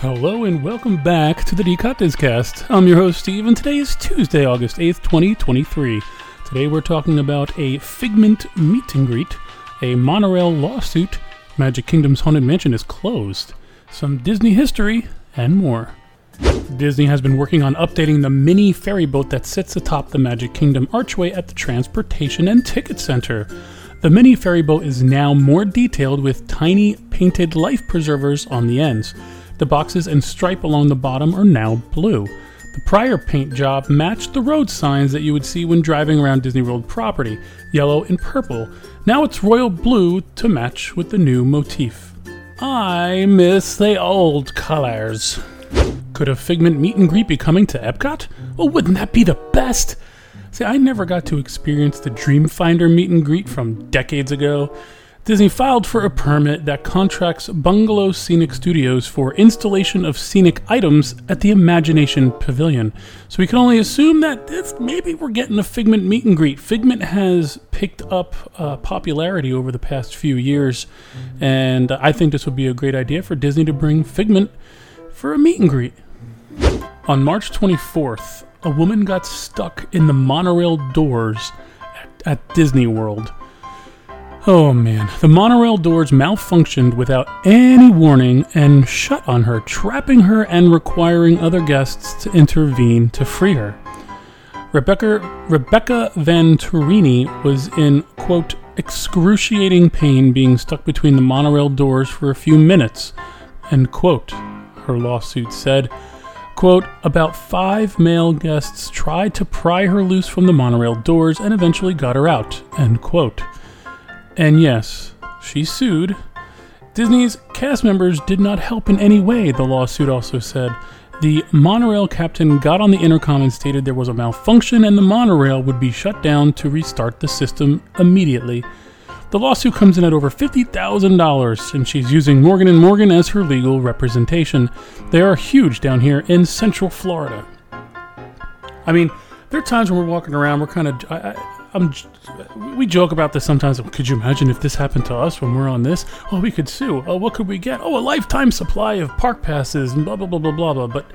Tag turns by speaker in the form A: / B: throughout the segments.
A: Hello and welcome back to the DCOT Discast. I'm your host Steve, and today is Tuesday, August 8th, 2023. Today we're talking about a Figment meet and greet, a monorail lawsuit, Magic Kingdom's Haunted Mansion is closed, some Disney history, and more. Disney has been working on updating the mini ferry boat that sits atop the Magic Kingdom archway at the Transportation and Ticket Center. The mini ferry boat is now more detailed with tiny painted life preservers on the ends. The boxes and stripe along the bottom are now blue. The prior paint job matched the road signs that you would see when driving around Disney World property, yellow and purple. Now it's royal blue to match with the new motif. I miss the old colors. Could a Figment meet and greet be coming to Epcot? Oh, wouldn't that be the best? See, I never got to experience the Dreamfinder meet and greet from decades ago. Disney filed for a permit that contracts Bungalow Scenic Studios for installation of scenic items at the Imagination Pavilion. So we can only assume that this, maybe we're getting a Figment meet and greet. Figment has picked up uh, popularity over the past few years, and I think this would be a great idea for Disney to bring Figment for a meet and greet. On March 24th, a woman got stuck in the monorail doors at, at Disney World. Oh man, the monorail doors malfunctioned without any warning and shut on her, trapping her and requiring other guests to intervene to free her. Rebecca, Rebecca Venturini was in, quote, excruciating pain being stuck between the monorail doors for a few minutes, end quote, her lawsuit said. Quote, about five male guests tried to pry her loose from the monorail doors and eventually got her out, end quote. And yes, she sued. Disney's cast members did not help in any way, the lawsuit also said. The monorail captain got on the intercom and stated there was a malfunction and the monorail would be shut down to restart the system immediately. The lawsuit comes in at over $50,000 and she's using Morgan & Morgan as her legal representation. They are huge down here in Central Florida. I mean, there are times when we're walking around, we're kind of I, I, I'm, we joke about this sometimes. Could you imagine if this happened to us when we're on this? Oh, we could sue. Oh, what could we get? Oh, a lifetime supply of park passes and blah blah blah blah blah blah. But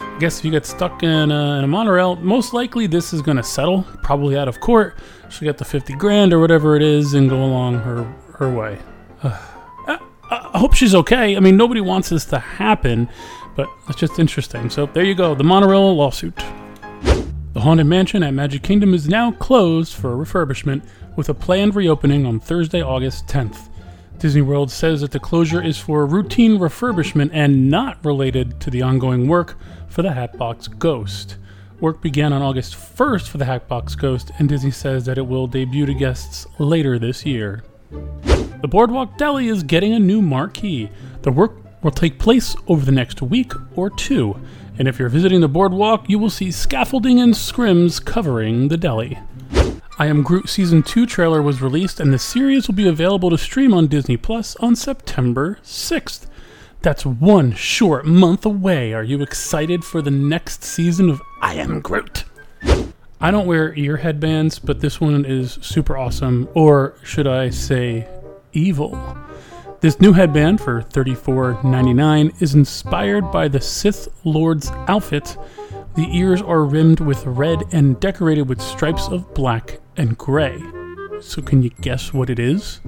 A: I guess if you get stuck in a, in a monorail, most likely this is going to settle, probably out of court. She'll get the fifty grand or whatever it is and go along her her way. Uh, I, I hope she's okay. I mean, nobody wants this to happen, but it's just interesting. So there you go, the monorail lawsuit. The Haunted Mansion at Magic Kingdom is now closed for refurbishment with a planned reopening on Thursday, August 10th. Disney World says that the closure is for routine refurbishment and not related to the ongoing work for the Hatbox Ghost. Work began on August 1st for the Hatbox Ghost, and Disney says that it will debut to guests later this year. The Boardwalk Deli is getting a new marquee. The work will take place over the next week or two and if you're visiting the boardwalk, you will see scaffolding and scrims covering the deli. I Am Groot Season 2 trailer was released, and the series will be available to stream on Disney Plus on September 6th. That's one short month away. Are you excited for the next season of I Am Groot? I don't wear ear headbands, but this one is super awesome, or should I say, evil. This new headband for $34.99 is inspired by the Sith Lord's outfit. The ears are rimmed with red and decorated with stripes of black and gray. So, can you guess what it is?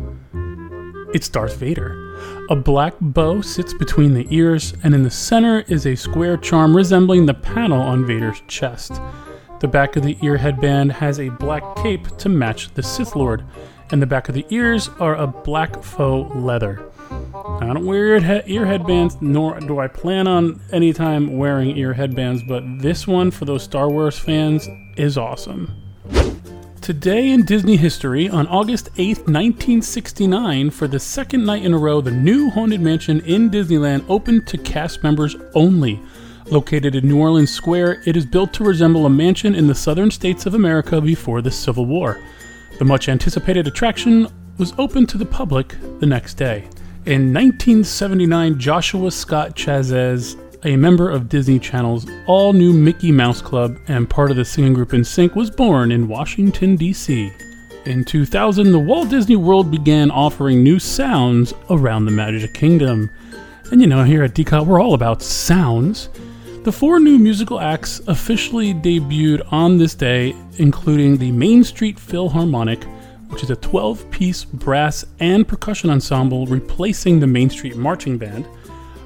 A: It's Darth Vader. A black bow sits between the ears, and in the center is a square charm resembling the panel on Vader's chest. The back of the ear headband has a black cape to match the Sith Lord and the back of the ears are a black faux leather. I don't wear ear, headbands, nor do I plan on anytime wearing ear headbands, but this one for those Star Wars fans is awesome. Today in Disney history, on August 8, 1969, for the second night in a row, the new Haunted Mansion in Disneyland opened to cast members only. Located in New Orleans Square, it is built to resemble a mansion in the southern states of America before the Civil War. The much anticipated attraction was open to the public the next day. In 1979, Joshua Scott Chasez, a member of Disney Channel's all new Mickey Mouse Club and part of the singing group NSYNC, was born in Washington, D.C. In 2000, the Walt Disney World began offering new sounds around the Magic Kingdom. And you know, here at DCOT, we're all about sounds. The four new musical acts officially debuted on this day, including the Main Street Philharmonic, which is a 12 piece brass and percussion ensemble replacing the Main Street Marching Band,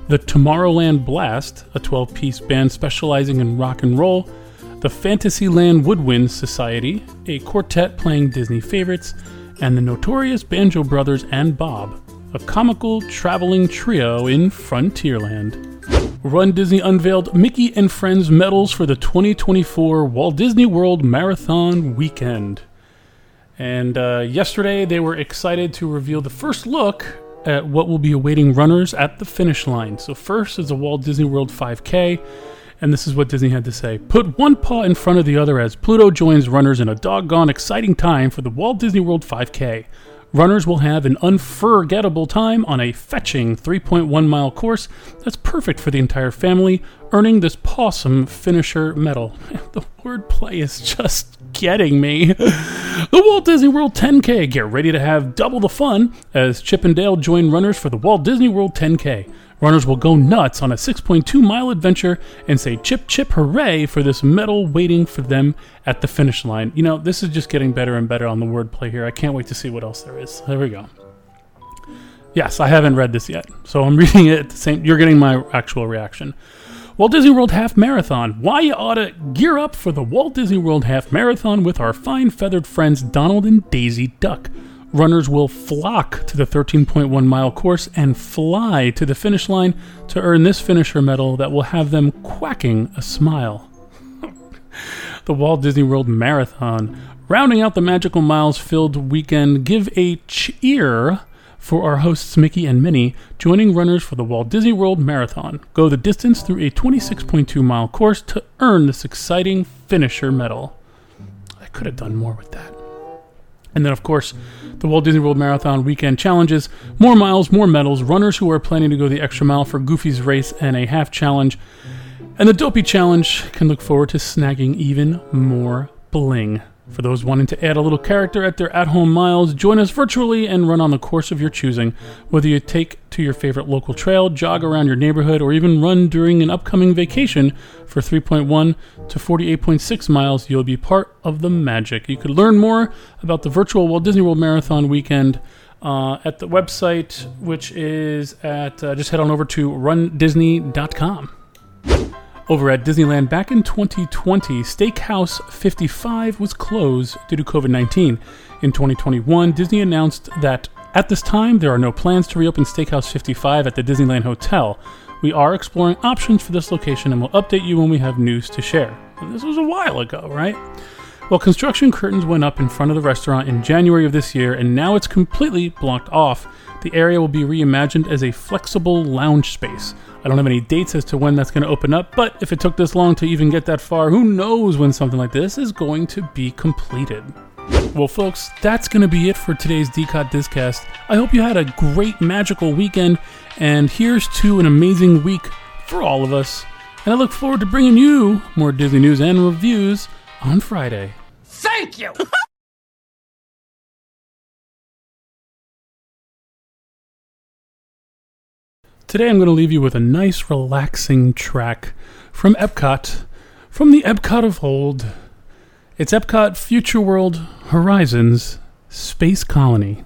A: the Tomorrowland Blast, a 12 piece band specializing in rock and roll, the Fantasyland Woodwind Society, a quartet playing Disney favorites, and the notorious Banjo Brothers and Bob, a comical traveling trio in Frontierland. Run Disney unveiled Mickey and Friends medals for the 2024 Walt Disney World Marathon Weekend. And uh, yesterday, they were excited to reveal the first look at what will be awaiting runners at the finish line. So, first is the Walt Disney World 5K, and this is what Disney had to say Put one paw in front of the other as Pluto joins runners in a doggone exciting time for the Walt Disney World 5K. Runners will have an unforgettable time on a fetching 3.1 mile course that's perfect for the entire family, earning this pawsome finisher medal. The wordplay is just getting me. the Walt Disney World 10K. Get ready to have double the fun as Chip and Dale join runners for the Walt Disney World 10K. Runners will go nuts on a 6.2 mile adventure and say chip chip hooray for this medal waiting for them at the finish line. You know, this is just getting better and better on the wordplay here. I can't wait to see what else there is. There we go. Yes, I haven't read this yet, so I'm reading it at the same. You're getting my actual reaction. Walt Disney World Half Marathon. Why you oughta gear up for the Walt Disney World Half Marathon with our fine feathered friends Donald and Daisy Duck runners will flock to the 13.1 mile course and fly to the finish line to earn this finisher medal that will have them quacking a smile. the Walt Disney World Marathon. Rounding out the magical miles filled weekend, give a cheer for our hosts Mickey and Minnie, joining runners for the Walt Disney World Marathon. Go the distance through a 26.2 mile course to earn this exciting finisher medal. I could have done more with that. And then, of course, the Walt Disney World Marathon weekend challenges more miles, more medals, runners who are planning to go the extra mile for Goofy's race and a half challenge. And the Dopey Challenge can look forward to snagging even more bling. For those wanting to add a little character at their at home miles, join us virtually and run on the course of your choosing. Whether you take to your favorite local trail, jog around your neighborhood, or even run during an upcoming vacation for 3.1 to 48.6 miles, you'll be part of the magic. You could learn more about the virtual Walt Disney World Marathon weekend uh, at the website, which is at uh, just head on over to rundisney.com. Over at Disneyland back in 2020, Steakhouse 55 was closed due to COVID 19. In 2021, Disney announced that at this time there are no plans to reopen Steakhouse 55 at the Disneyland Hotel. We are exploring options for this location and will update you when we have news to share. And this was a while ago, right? Well, construction curtains went up in front of the restaurant in January of this year, and now it's completely blocked off. The area will be reimagined as a flexible lounge space. I don't have any dates as to when that's going to open up, but if it took this long to even get that far, who knows when something like this is going to be completed. Well, folks, that's going to be it for today's DCOT Discast. I hope you had a great magical weekend, and here's to an amazing week for all of us. And I look forward to bringing you more Disney news and reviews on Friday.
B: Thank you!
A: Today I'm going to leave you with a nice, relaxing track from Epcot, from the Epcot of old. It's Epcot Future World Horizons Space Colony.